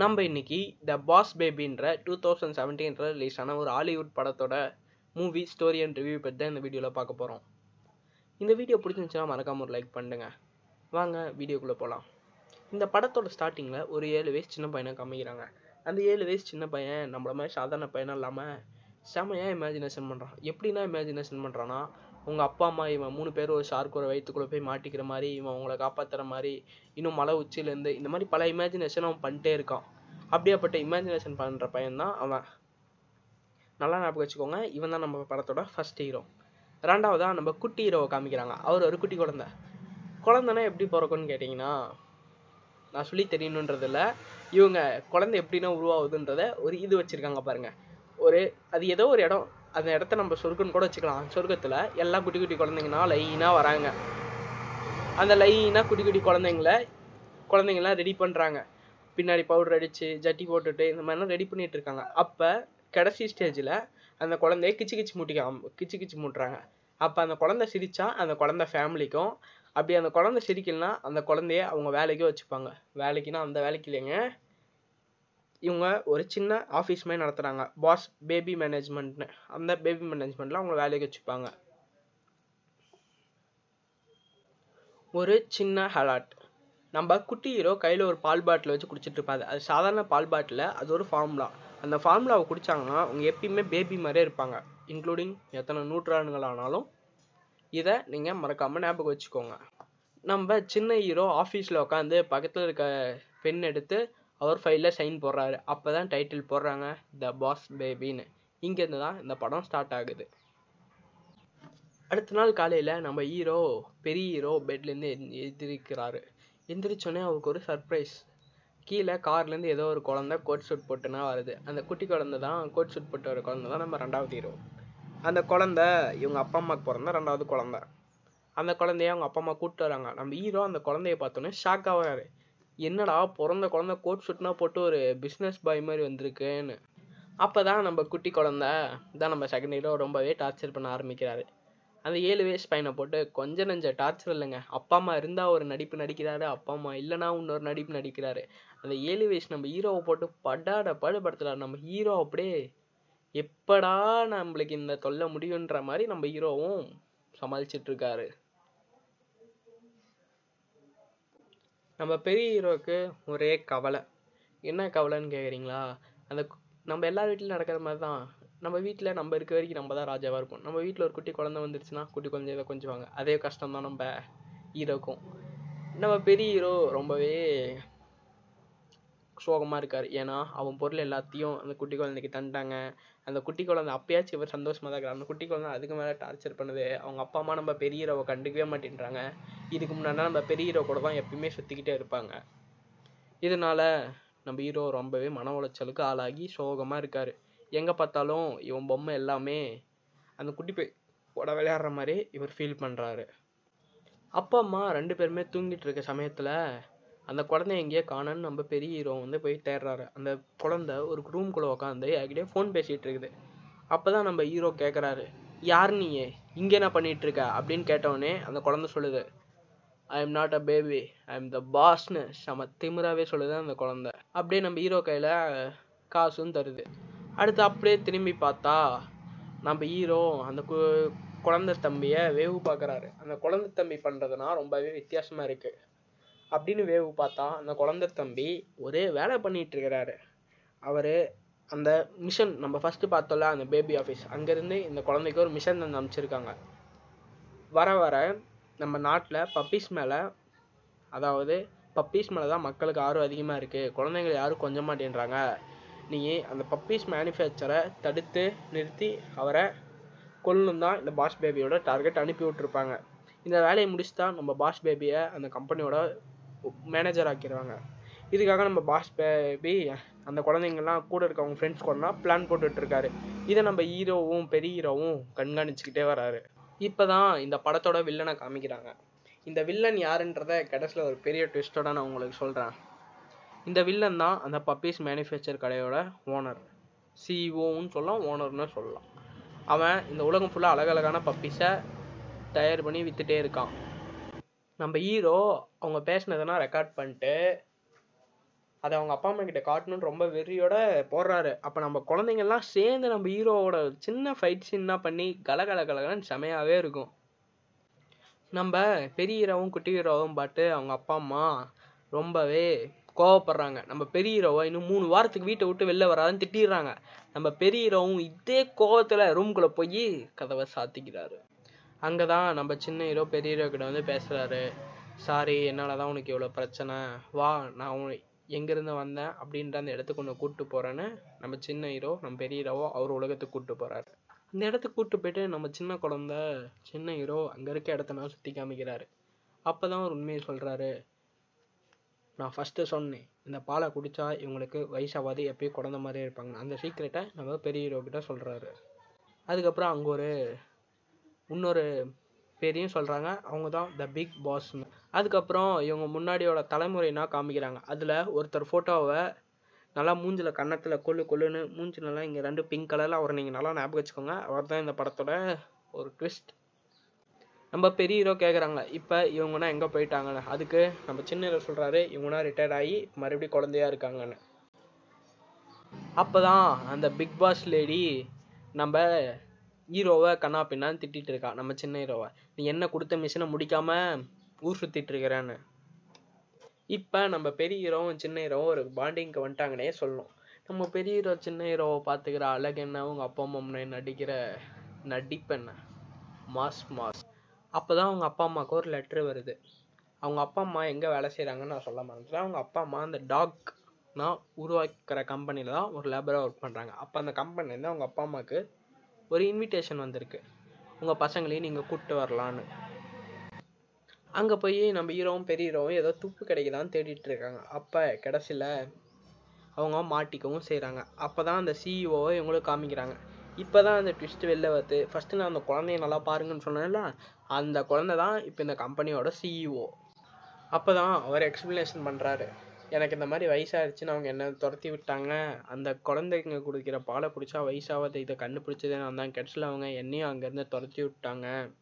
நம்ம இன்னைக்கு the boss பேபின்ற டூ தௌசண்ட் செவன்டீன்ற ரிலீஸ் ஆன ஒரு ஹாலிவுட் படத்தோட மூவி ஸ்டோரி அண்ட் ரிவ்யூ பற்றி தான் இந்த வீடியோவில் பார்க்க போகிறோம் இந்த வீடியோ பிடிச்சிருந்துச்சுன்னா மறக்காம ஒரு லைக் பண்ணுங்க. வாங்க வீடியோக்குள்ளே போகலாம் இந்த படத்தோட ஸ்டார்டிங்கில் ஒரு ஏழு வயசு சின்ன பையனை காமிக்கிறாங்க. அந்த ஏழு வயசு சின்ன பையன் நம்மள மாதிரி சாதாரண பையனும் இல்லாமல் செமையாக இமேஜினேஷன் பண்ணுறான் எப்படின்னா இமேஜினேஷன் பண்ணுறான்னா உங்கள் அப்பா அம்மா இவன் மூணு பேரும் ஒரு ஷார்க்கோட வயிற்றுக்குள்ளே போய் மாட்டிக்கிற மாதிரி இவன் உங்களை காப்பாற்றுற மாதிரி இன்னும் மலை உச்சியிலேருந்து இந்த மாதிரி பல இமேஜினேஷன் அவன் பண்ணிட்டே இருக்கான். அப்படியாப்பட்ட இமேஜினேஷன் பண்ணுற பையன்தான் அவன். நல்லா ஞாபகம் வச்சுக்கோங்க இவன் தான் நம்ம படத்தோட ஃபர்ஸ்ட் ஹீரோ ரெண்டாவதாக நம்ம குட்டி ஹீரோவை காமிக்கிறாங்க. அவர் ஒரு குட்டி குழந்தை. குழந்தைனா எப்படி பிறக்கும்னு கேட்டிங்கன்னா நான் சொல்லி தெரியணுன்றதில்ல இவங்க குழந்தை எப்படின்னா உருவாகுதுன்றத ஒரு இது வச்சுருக்காங்க பாருங்க. ஒரு அது ஏதோ ஒரு இடம் அந்த இடத்த நம்ம சொர்க்கன்னு கூட வச்சுக்கலாம். சொர்க்கத்தில் எல்லாம் குட்டி குட்டி குழந்தைங்கன்னா லைனாக வராங்க. அந்த லைனாக குட்டி குட்டி குழந்தைங்கள குழந்தைங்களாம் ரெடி பண்ணுறாங்க பின்னாடி பவுடர் அடித்து ஜட்டி போட்டுட்டு இந்த மாதிரிலாம் ரெடி பண்ணிட்டு இருக்காங்க. அப்போ கடைசி ஸ்டேஜில் அந்த குழந்தைய கிச்சு கிச்சு மூட்டிக்க கிச்சு கிச்சு மூட்டுறாங்க. அப்போ அந்த குழந்தை சிரிச்சா அந்த குழந்தை ஃபேமிலிக்கும் அப்படி அந்த குழந்தை சிரிக்கலனா அந்த குழந்தைய அவங்க வேலைக்கும் வச்சுப்பாங்க. வேலைக்குன்னா அந்த வேலைக்கு இல்லைங்க. இவங்க ஒரு சின்ன ஆஃபீஸ் மாதிரி நடத்துகிறாங்க பாஸ் பேபி மேனேஜ்மெண்ட்னு அந்த பேபி மேனேஜ்மெண்ட்டில் அவங்க வேலைக்கு வச்சுப்பாங்க. ஒரு சின்ன ஹலாட் நம்ம குட்டி ஹீரோ கையில் ஒரு பால் பாட்டில் வச்சு குடிச்சிட்டு இருப்பாரு. அது சாதாரண பால் பாட்டில் அது ஒரு ஃபார்முலா அந்த ஃபார்முலாவை குடித்தாங்கன்னா அவங்க எப்பயுமே பேபி மாதிரியே இருப்பாங்க. இன்க்ளூடிங் எத்தனை நூற்றாண்டுகள் ஆனாலும் இதை நீங்கள் மறக்காமல் ஞாபகம் வச்சுக்கோங்க. நம்ம சின்ன ஹீரோ ஆஃபீஸில் உட்காந்து பக்கத்தில் இருக்க பெண் எடுத்து அவர் ஃபைலில் சைன் போடுறாரு. அப்போ தான் டைட்டில் போடுறாங்க த பாஸ் பேபின்னு இங்கேருந்து தான் இந்த படம் ஸ்டார்ட் ஆகுது. அடுத்த நாள் காலையில் நம்ம ஹீரோ பெரிய ஹீரோ பெட்லேருந்து எந்திரிக்கிறாரு. எந்திரிச்சோடனே அவருக்கு ஒரு சர்ப்ரைஸ் கீழே கார்லேருந்து ஏதோ ஒரு குழந்த கோட் சூட் போட்டுனா வருது. அந்த குட்டி குழந்தை தான் கோட் சூட் போட்டு வர குழந்தை தான் நம்ம ரெண்டாவது ஹீரோ அந்த குழந்த இவங்க அப்பா அம்மாவுக்கு பிறந்த ரெண்டாவது குழந்த. அந்த குழந்தைய அவங்க அப்பா அம்மா கூப்பிட்டு வராங்க. நம்ம ஹீரோ அந்த குழந்தைய பார்த்தோன்னே ஷாக் ஆகிறாரு என்னடா பிறந்த குழந்த கோட் ஷூட்னா போட்டு ஒரு பிஸ்னஸ் பாய் மாதிரி வந்திருக்குன்னு. அப்போ தான் நம்ம குட்டி குழந்த தான் நம்ம செகண்ட் ஹீரோ ரொம்பவே டார்ச்சர் பண்ண ஆரம்பிக்கிறாரு. அந்த ஏழு வயசு பையனை போட்டு கொஞ்சம் நஞ்ச டார்ச்சர் இல்லைங்க. அப்பா அம்மா இருந்தால் ஒரு நடிப்பு நடிக்கிறாரு அப்பா அம்மா இல்லைனா இன்னொரு நடிப்பு நடிக்கிறாரு. அந்த ஏழு வயசு நம்ம ஹீரோவை போட்டு படாட படுபடுத்துறாரு. நம்ம ஹீரோ அப்படியே எப்படா நம்மளுக்கு இந்த தொல்லை முடியுன்ற மாதிரி நம்ம ஹீரோவும் சமாளிச்சிட்டு நம்ம பெரிய ஹீரோவுக்கு ஒரே கவலை. என்ன கவலைன்னு கேட்குறீங்களா அந்த நம்ம எல்லார் வீட்லையும் நடக்கிற மாதிரி தான். நம்ம வீட்டில் நம்ம இருக்க வரைக்கும் நம்ம தான் ராஜாவாக இருப்போம். நம்ம வீட்டில் ஒரு குட்டி குழந்தை வந்துருச்சுன்னா குட்டி குழந்தைய இதை கொஞ்சுவாங்க. அதே கஷ்டம் தான் நம்ம ஹீரோக்கும் நம்ம பெரிய ஹீரோ ரொம்பவே சோகமாக இருக்கார். ஏன்னா அவன் பொருள் எல்லாத்தையும் அந்த குட்டி குழந்தைக்கு தந்துட்டாங்க. அந்த குட்டி குழந்தை அப்பயாச்சும் இவர் சந்தோஷமாக தான் இருக்கிறார் அந்த குட்டி குழந்தை அதுக்கு மேலே டார்ச்சர் பண்ணுது. அவங்க அப்பா அம்மா நம்ம பெரிய ஹீரோவை கண்டுக்கவே மாட்டேன்றாங்க. இதுக்கு முன்னாடி நம்ம பெரிய ஹீரோ கூட தான் எப்பயுமே சுற்றிக்கிட்டே இருப்பாங்க. இதனால நம்ம ஹீரோ ரொம்பவே மன உளைச்சலுக்கு ஆளாகி சோகமாக இருக்கார். எங்கே பார்த்தாலும் இவன் பொம்மை எல்லாமே அந்த குட்டி போய் கூட விளையாடுற மாதிரி இவர் ஃபீல் பண்ணுறாரு அப்பா அம்மா ரெண்டு பேருமே தூங்கிட்டு இருக்க சமயத்தில் அந்த குழந்தை எங்கேயோ காணோன்னு நம்ம பெரிய ஹீரோ வந்து போய் தேடுறாரு. அந்த குழந்தை ஒரு ரூம்குள்ளே உட்காந்து யார்கிட்டயே ஃபோன் பேசிகிட்டு இருக்குது. அப்போ தான் நம்ம ஹீரோ கேட்குறாரு யார் நீ? இங்கே என்ன பண்ணிகிட்டு இருக்க? அப்படின்னு கேட்டவுடனே அந்த குழந்தை சொல்லுது I am not a baby I am the பாஸ்னு செம திமிராவே சொல்லுது அந்த குழந்தை. அப்படியே நம்ம ஹீரோ கையில் காசும் தருது. அடுத்து அப்படியே திரும்பி பார்த்தா நம்ம ஹீரோ அந்த கு குழந்தை தம்பியை வேவு பார்க்குறாரு. அந்த குழந்தை தம்பி பண்ணுறதுனா ரொம்பவே வித்தியாசமாக இருக்குது அப்படின்னு வேவு பார்த்தா அந்த குழந்தை தம்பி ஒரே வேலை பண்ணிட்டு இருக்கிறாரு. அவர் அந்த மிஷன் நம்ம ஃபஸ்ட்டு பார்த்தோம்ல அந்த பேபி ஆஃபீஸ் அங்கேருந்து இந்த குழந்தைக்கு ஒரு மிஷன் வந்து அமைச்சிருக்காங்க வர வர நம்ம நாட்டில் பப்பீஸ் மேலே அதாவது பப்பீஸ் மேலே தான் மக்களுக்கு ஆர்வம் அதிகமாக இருக்குது குழந்தைங்க யாரும் கொஞ்ச மாட்டேன்றாங்க. நீ அந்த பப்பீஸ் மேனுஃபேக்சரை தடுத்து நிறுத்தி அவரை கொல்லணும் தான் இந்த பாஸ் பேபியோட டார்கெட் அனுப்பி விட்ருப்பாங்க இந்த வேலையை முடிச்சுட்டா நம்ம பாஸ் பேபியை அந்த கம்பெனியோட மேனேஜர் ஆக்கிடுவாங்க இதுக்காக நம்ம பாஸ் பேபி அந்த குழந்தைங்கள்லாம் கூட இருக்க அவங்க ஃப்ரெண்ட்ஸ் கூடலாம் பிளான் போட்டுட்ருக்காரு இதை நம்ம ஹீரோவும் பெரிய ஹீரோவும் கண்காணிச்சுக்கிட்டே வராரு. இப்போ தான் இந்த படத்தோட வில்லனை காமிக்கிறாங்க. இந்த வில்லன் யாருன்றத கடைசியில் ஒரு பெரிய ட்விஸ்ட்டோட நான் உங்களுக்கு சொல்கிறேன் இந்த வில்லன் தான் அந்த பப்பீஸ் மேனுஃபேக்சர் கடையோட ஓனர் சிஇஓன்னு சொல்லலாம் ஓனர்னு சொல்லலாம். அவன் இந்த உலகம் ஃபுல்லாக அழகழகான பப்பீஸை தயார் பண்ணி வித்துட்டே இருக்கான். நம்ம ஹீரோ அவங்க பேசினதெல்லாம் ரெக்கார்ட் பண்ணிட்டு அதை அவங்க அப்பா அம்மா கிட்ட காட்டணும்னு ரொம்ப வெறியோட போடுறாரு. அப்போ நம்ம குழந்தைங்கள்லாம் சேர்ந்து நம்ம ஹீரோவோட சின்ன ஃபைட் சீன்லாம் பண்ணி கலகல கலகலன்னு செமையாகவே இருக்கும். நம்ம பெரிய ஹீரோவும் குட்டி ஹீரோவும் பாட்டு அவங்க அப்பா அம்மா ரொம்பவே கோவப்படுறாங்க. நம்ம பெரிய ஹீரோவை இன்னும் மூணு வாரத்துக்கு வீட்டை விட்டு வெளில வராதுன்னு திட்டிடுறாங்க. நம்ம பெரிய ஹீரோவும் இதே கோவத்தில் ரூம்குள்ளே போய் கதவை சாத்திக்கிறாரு. அங்கே தான் நம்ம சின்ன ஹீரோ பெரிய ஹீரோ கிட்ட வந்து பேசுகிறாரு சாரி என்னால் தான் உனக்கு இவ்வளோ பிரச்சனை. வா நான் உன் எங்கேருந்து வந்தேன்? அப்படின்ற அந்த இடத்துக்கு ஒன்று கூப்பிட்டு போகிறேன்னு நம்ம சின்ன ஹீரோ நம்ம பெரிய ஹீரோவோ அவர் உலகத்துக்கு கூப்பிட்டு போகிறாரு அந்த இடத்துக்கு கூப்பிட்டு போயிட்டு நம்ம சின்ன குழந்த சின்ன ஹீரோ அங்கே இருக்க இடத்தனால சுற்றி காமிக்கிறாரு. அப்பதான் ஒரு உண்மையை சொல்கிறாரு நான் ஃபஸ்ட்டு சொன்னேன் இந்த பாலை குடித்தா இவங்களுக்கு வயசாவாது எப்பயும் குழந்த மாதிரியே இருப்பாங்க அந்த சீக்ரெட்டை நம்ம பெரிய ஹீரோ கிட்ட சொல்கிறாரு அதுக்கப்புறம் அங்கே ஒரு இன்னொரு பேரையும் சொல்கிறாங்க அவங்க தான் த பிக் பாஸ்னு அதுக்கப்புறம் இவங்க முன்னாடியோட தலைமுறைனா காமிக்கிறாங்க. அதில் ஒருத்தர் ஃபோட்டோவை நல்லா மூஞ்சில் கன்னத்தில் கொள்ளு கொள்ளுன்னு மூஞ்சி நல்லா இங்கே ரெண்டு பிங்க் கலரில் அவரை நீங்கள் நல்லா ஞாபகம் வச்சுக்கோங்க. அவர் தான் இந்த படத்தோட ஒரு ட்விஸ்ட் நம்ம பெரிய ஹீரோ கேட்குறாங்க இப்போ இவங்கன்னா எங்கே போயிட்டாங்கன்னு. அதுக்கு நம்ம சின்ன ஹீரோ சொல்கிறாரு இவங்கன்னா ரிட்டையர்ட் ஆகி மறுபடியும் குழந்தையா இருக்காங்கன்னு. அப்போ தான் அந்த பிக் பாஸ் லேடி நம்ம ஹீரோவை கண்ணா பின்னான்னு திட்டிட்டு இருக்கா. நம்ம சின்ன ஹீரோவை. நீ என்ன கொடுத்த மிஷினை முடிக்காம ஊர் சுத்திட்டு இருக்கிறேன்னு. இப்போ நம்ம பெரிய ஹீரோவும் சின்ன ஹீரோவும் ஒரு பாண்டிங்க்கு வந்துட்டாங்கன்னே சொல்லணும். நம்ம பெரிய ஹீரோ சின்ன ஹீரோவை பார்த்துக்கிற அழகு என்ன? அவங்க அப்பா அம்மா முன்னாடி நடிக்கிற நடிப்பு என்ன? Mass mass. அப்பதான் அவங்க அப்பா அம்மாவுக்கு ஒரு லெட்ரு வருது. அவங்க அப்பா அம்மா எங்கே வேலை செய்கிறாங்கன்னு நான் சொல்ல மறந்துட்டேன். அவங்க அப்பா அம்மா அந்த டாக் நான் உருவாக்கிற கம்பெனியில் தான் ஒரு லேபராக ஒர்க் பண்ணுறாங்க அப்போ அந்த கம்பெனிலேருந்து அவங்க அப்பா அம்மாவுக்கு ஒரு இன்விடேஷன் வந்திருக்கு. உங்கள் பசங்களையும் நீங்கள் கூப்பிட்டு வரலான்னு அங்கே போய் நம்ம ஹீரோவும் பெரிய ஹீரோவும் ஏதோ துப்பு கிடைக்குதான்னு தேடிட்டு இருக்காங்க. அப்போ கடைசியில் அவங்க மாட்டிக்கவும் செய்கிறாங்க அப்போ தான் அந்த சிஇஓவை இவங்களுக்கு காமிக்கிறாங்க. இப்போ தான் அந்த ட்விஸ்ட் வெளில வருது. ஃபஸ்ட்டு நான் அந்த குழந்தைய நல்லா பாருங்கன்னு சொன்னேன்ல அந்த குழந்தை தான் இப்போ இந்த கம்பெனியோட சிஇஓ அப்போ தான் அவர் எக்ஸ்ப்ளனேஷன் பண்ணுறாரு எனக்கு இந்த மாதிரி வயசாயிருச்சுன்னு அவங்க என்ன துரத்தி விட்டாங்க? அந்த குழந்தைங்க குடிக்கிற பாலை குடிச்சா வயசாவது இதை கண்டுபிடிச்சதே நான் தான். கடைசியில் அவங்க என்னையும் அங்கேருந்து துரத்தி விட்டாங்க.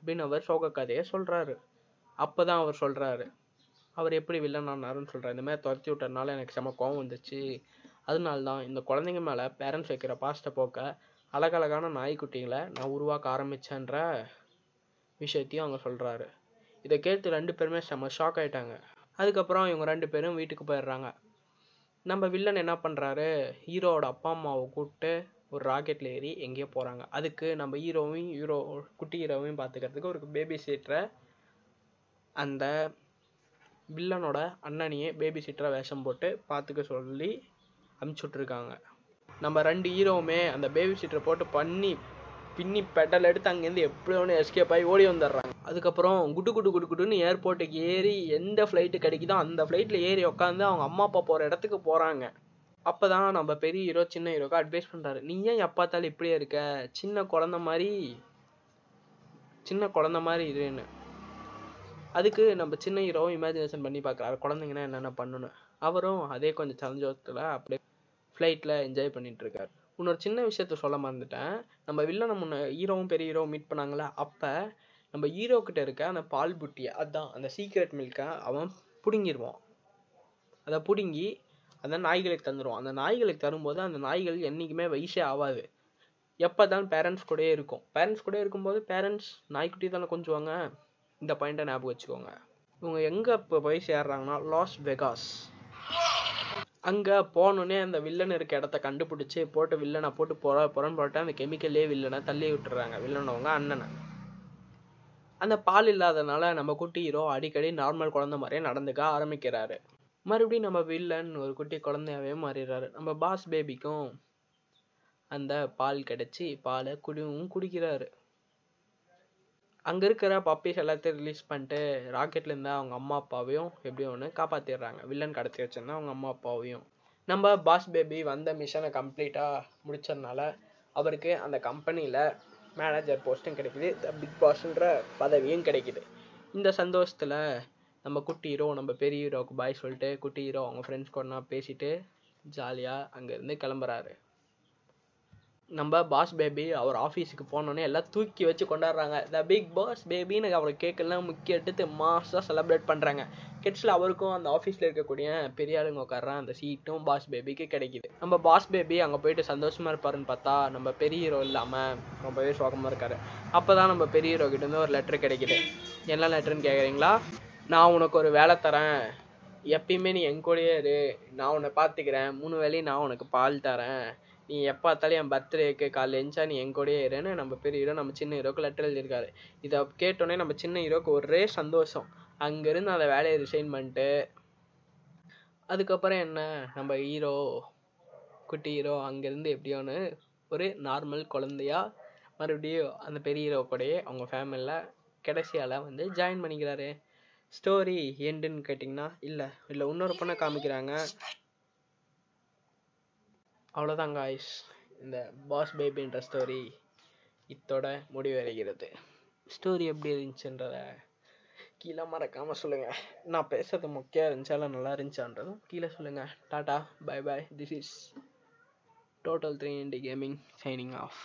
அப்படின்னு அவர் சோக கதையை சொல்றாரு. அப்போதான் அவர் சொல்றாரு. அவர் எப்படி வில்லன் ஆனாருன்னு சொல்றாரு. இந்த மாதிரி துரத்தி விட்டதுனால எனக்கு செம கோவம் வந்துச்சு. அதனால தான் இந்த குழந்தைங்க மேலே பேரண்ட்ஸ் வைக்கிற பாஸ்ட்டை போக்க அழகழகான நாய்க்குட்டிகளை நான் உருவாக்க ஆரம்பிச்சேன்ற விஷயத்தையும் அவங்க சொல்றாரு. இதை கேட்டு ரெண்டு பேருமே செம ஷாக் ஆயிட்டாங்க. அதுக்கப்புறம் இவங்க ரெண்டு பேரும் வீட்டுக்கு போயிடுறாங்க. நம்ம வில்லன் என்ன பண்ணுறாரு ஹீரோவோட அப்பா அம்மாவை கூப்பிட்டு ஒரு ராக்கெட்டில் ஏறி எங்கேயோ போகிறாங்க அதுக்கு நம்ம ஹீரோவையும் ஹீரோ குட்டி ஹீரோவையும் பார்த்துக்கிறதுக்கு ஒரு பேபி சீட்டரை அந்த வில்லனோட அண்ணனையே பேபி சீட்டரை வேஷம் போட்டு பார்த்துக்க சொல்லி அமுச்சு விட்ருக்காங்க நம்ம ரெண்டு ஹீரோவுமே அந்த பேபி சீட்டரை போட்டு பண்ணி பின்னி பெடல் எடுத்து அங்கேருந்து எப்படி ஒன்று எஸ்கேப் ஆகி ஓடி வந்துடுறாங்க. அதுக்கப்புறம் குடு குடு குடு குடுன்னு ஏர்போர்ட்டுக்கு ஏறி எந்த ஃப்ளைட்டு கிடைக்குதோ அந்த ஃப்ளைட்டில் ஏறி உட்காந்து அவங்க அம்மா அப்பா போகிற இடத்துக்கு போகிறாங்க அப்பதான் நம்ம பெரிய ஹீரோ சின்ன ஹீரோக்கு அட்வைஸ் பண்றாரு. நீ ஏன் எப்பாத்தாலும் இப்படியே இருக்க? சின்ன குழந்தை மாதிரி சின்ன குழந்தை மாதிரி இருன்னு. அதுக்கு நம்ம சின்ன ஹீரோவும் இமேஜினேஷன் பண்ணி பார்க்குறாரு. குழந்தைங்கன்னா என்னென்ன பண்ணணும்? அவரும் அதே கொஞ்சம் சந்தோஷத்துல அப்படியே ஃப்ளைட்டில் என்ஜாய் பண்ணிட்டு இருக்காரு இன்னொரு சின்ன விஷயத்த சொல்ல மறந்துட்டேன். நம்ம வில்லனை முன்ன ஹீரோவும் பெரிய ஹீரோவும் மீட் பண்ணாங்களே அப்போ நம்ம ஹீரோ கிட்ட இருக்க அந்த பால் புட்டியை அதான் அந்த சீக்ரெட் மில்கை அவன் பிடுங்கிடுவான் அதை பிடுங்கி அந்த நாய்களுக்கு தந்துடுவான் அந்த நாய்களுக்கு தரும்போது அந்த நாய்கள் என்றைக்குமே வயசே ஆகாது எப்போ தான் பேரண்ட்ஸ் கூடயே இருக்கும். பேரண்ட்ஸ் கூட இருக்கும்போது பேரண்ட்ஸ் நாய்க்குட்டி தானே கொஞ்சுவாங்க? இந்த பாயிண்ட்டை ஞாபகம் வச்சுக்கோங்க. இவங்க எங்கே இப்போ போய் சேர்றாங்கன்னா லாஸ் வெகாஸ் அங்கே போனோடனே அந்த வில்லன் இருக்க இடத்த கண்டுபிடிச்சி போட்டு வில்லனை போட்டு புற புறம் போட்டு அந்த கெமிக்கல்லே வில்லனை தள்ளி விட்டுறாங்க. வில்லனவங்க அண்ணனை. அந்த பால் இல்லாதனால நம்ம குட்டி ஹீரோ அடிக்கடி நார்மல் குழந்தை மாதிரியே நடந்துக்க ஆரம்பிக்கிறாரு. மறுபடியும் நம்ம வில்லன் ஒரு குட்டி குழந்தையாவே மாறிடுறாரு. நம்ம பாஸ் பேபிக்கும் அந்த பால் கிடைச்சி பாலை குடிவும் குடிக்கிறாரு. அங்க இருக்கிற பப்பீஸ் எல்லாத்தையும் ரிலீஸ் பண்ணிட்டு ராக்கெட்ல இருந்த அவங்க அம்மா அப்பாவையும் எப்படியும் ஒன்று காப்பாத்திடுறாங்க. வில்லன் கடத்தி வச்சிருந்தா அவங்க அம்மா அப்பாவையும். நம்ம பாஸ் பேபி வந்த மிஷனை கம்ப்ளீட்டா முடிச்சதுனால அவருக்கு அந்த கம்பெனியில மேனேஜர் போஸ்ட்டும் கிடைக்குது. பிக் பாஸ்ன்ற பதவியும் கிடைக்குது. இந்த சந்தோஷத்துல நம்ம குட்டி ஹீரோ நம்ம பெரிய ஹீரோவுக்கு பாய் சொல்லிட்டு குட்டி ஹீரோ அவங்க ஃப்ரெண்ட்ஸ் கூட பேசிட்டு ஜாலியா அங்க இருந்து கிளம்புறாரு. நம்ம பாஸ் பேபி அவர் ஆஃபீஸுக்கு போனோடனே எல்லாம் தூக்கி வச்சு கொண்டாடுறாங்க. த பிக் பாஸ் பேபின்னு அவரை கேக்கெல்லாம் முக்கிய எடுத்து மாசாக செலப்ரேட் பண்ணுறாங்க கெட்ஸில் அவருக்கும் அந்த ஆஃபீஸில் இருக்கக்கூடிய பெரிய ஆளுங்க உட்கார்றான். அந்த சீட்டும் பாஸ் பேபிக்கு கிடைக்குது. நம்ம பாஸ் பேபி அங்கே போயிட்டு சந்தோஷமாக இருப்பாருன்னு பார்த்தா நம்ம பெரிய ஹீரோ இல்லாமல் ரொம்பவே சோகமாக இருக்காரு. அப்போ தான் நம்ம பெரிய ஹீரோ கிட்டேருந்து ஒரு லெட்டர் கிடைக்குது. என்ன லெட்டர்னு கேட்குறீங்களா நான் உனக்கு ஒரு வேலை தரேன். எப்பயுமே நீ எங்கூடயே இரு. நான் உன்னை பார்த்துக்கிறேன் மூணு வேளையும் நான் உனக்கு பால் தரேன். நீ எப்போ பார்த்தாலும் என் பர்த்டேக்கு காலைல எழுந்தா நீ என் கூடயே இருன்னு நம்ம பெரிய ஹீரோ நம்ம சின்ன ஹீரோக்கு லெட்டர் எழுதியிருக்காரு. இதை கேட்டோன்னே நம்ம சின்ன ஹீரோக்கு ஒரே சந்தோஷம். அங்கேருந்து அந்த வேலையை ரிசைன் பண்ணிட்டு அதுக்கப்புறம் என்ன? நம்ம ஹீரோ குட்டி ஹீரோ அங்கேருந்து எப்படியோன்னு ஒரு நார்மல் குழந்தையா மறுபடியும் அந்த பெரிய ஹீரோ கூடயே அவங்க ஃபேமிலியில் கடைசியால் வந்து ஜாயின் பண்ணிக்கிறாரு. ஸ்டோரி எண்டுன்னு கேட்டிங்கன்னா இல்லை இல்லை இன்னொரு பொண்ணை காமிக்கிறாங்க. அவ்வளோதான் காய்ஸ் இந்த பாஸ் பேபின்ற ஸ்டோரி இத்தோட முடிவடைகிறது. ஸ்டோரி எப்படி இருந்துச்சுன்றத கீழே மறக்காமல் சொல்லுங்கள் நான் பேசுறது முக்கியம் இருந்துச்சா இல்லை நல்லா இருந்துச்சான்றதும் கீழே சொல்லுங்கள் tata bye bye this is total three indie gaming signing off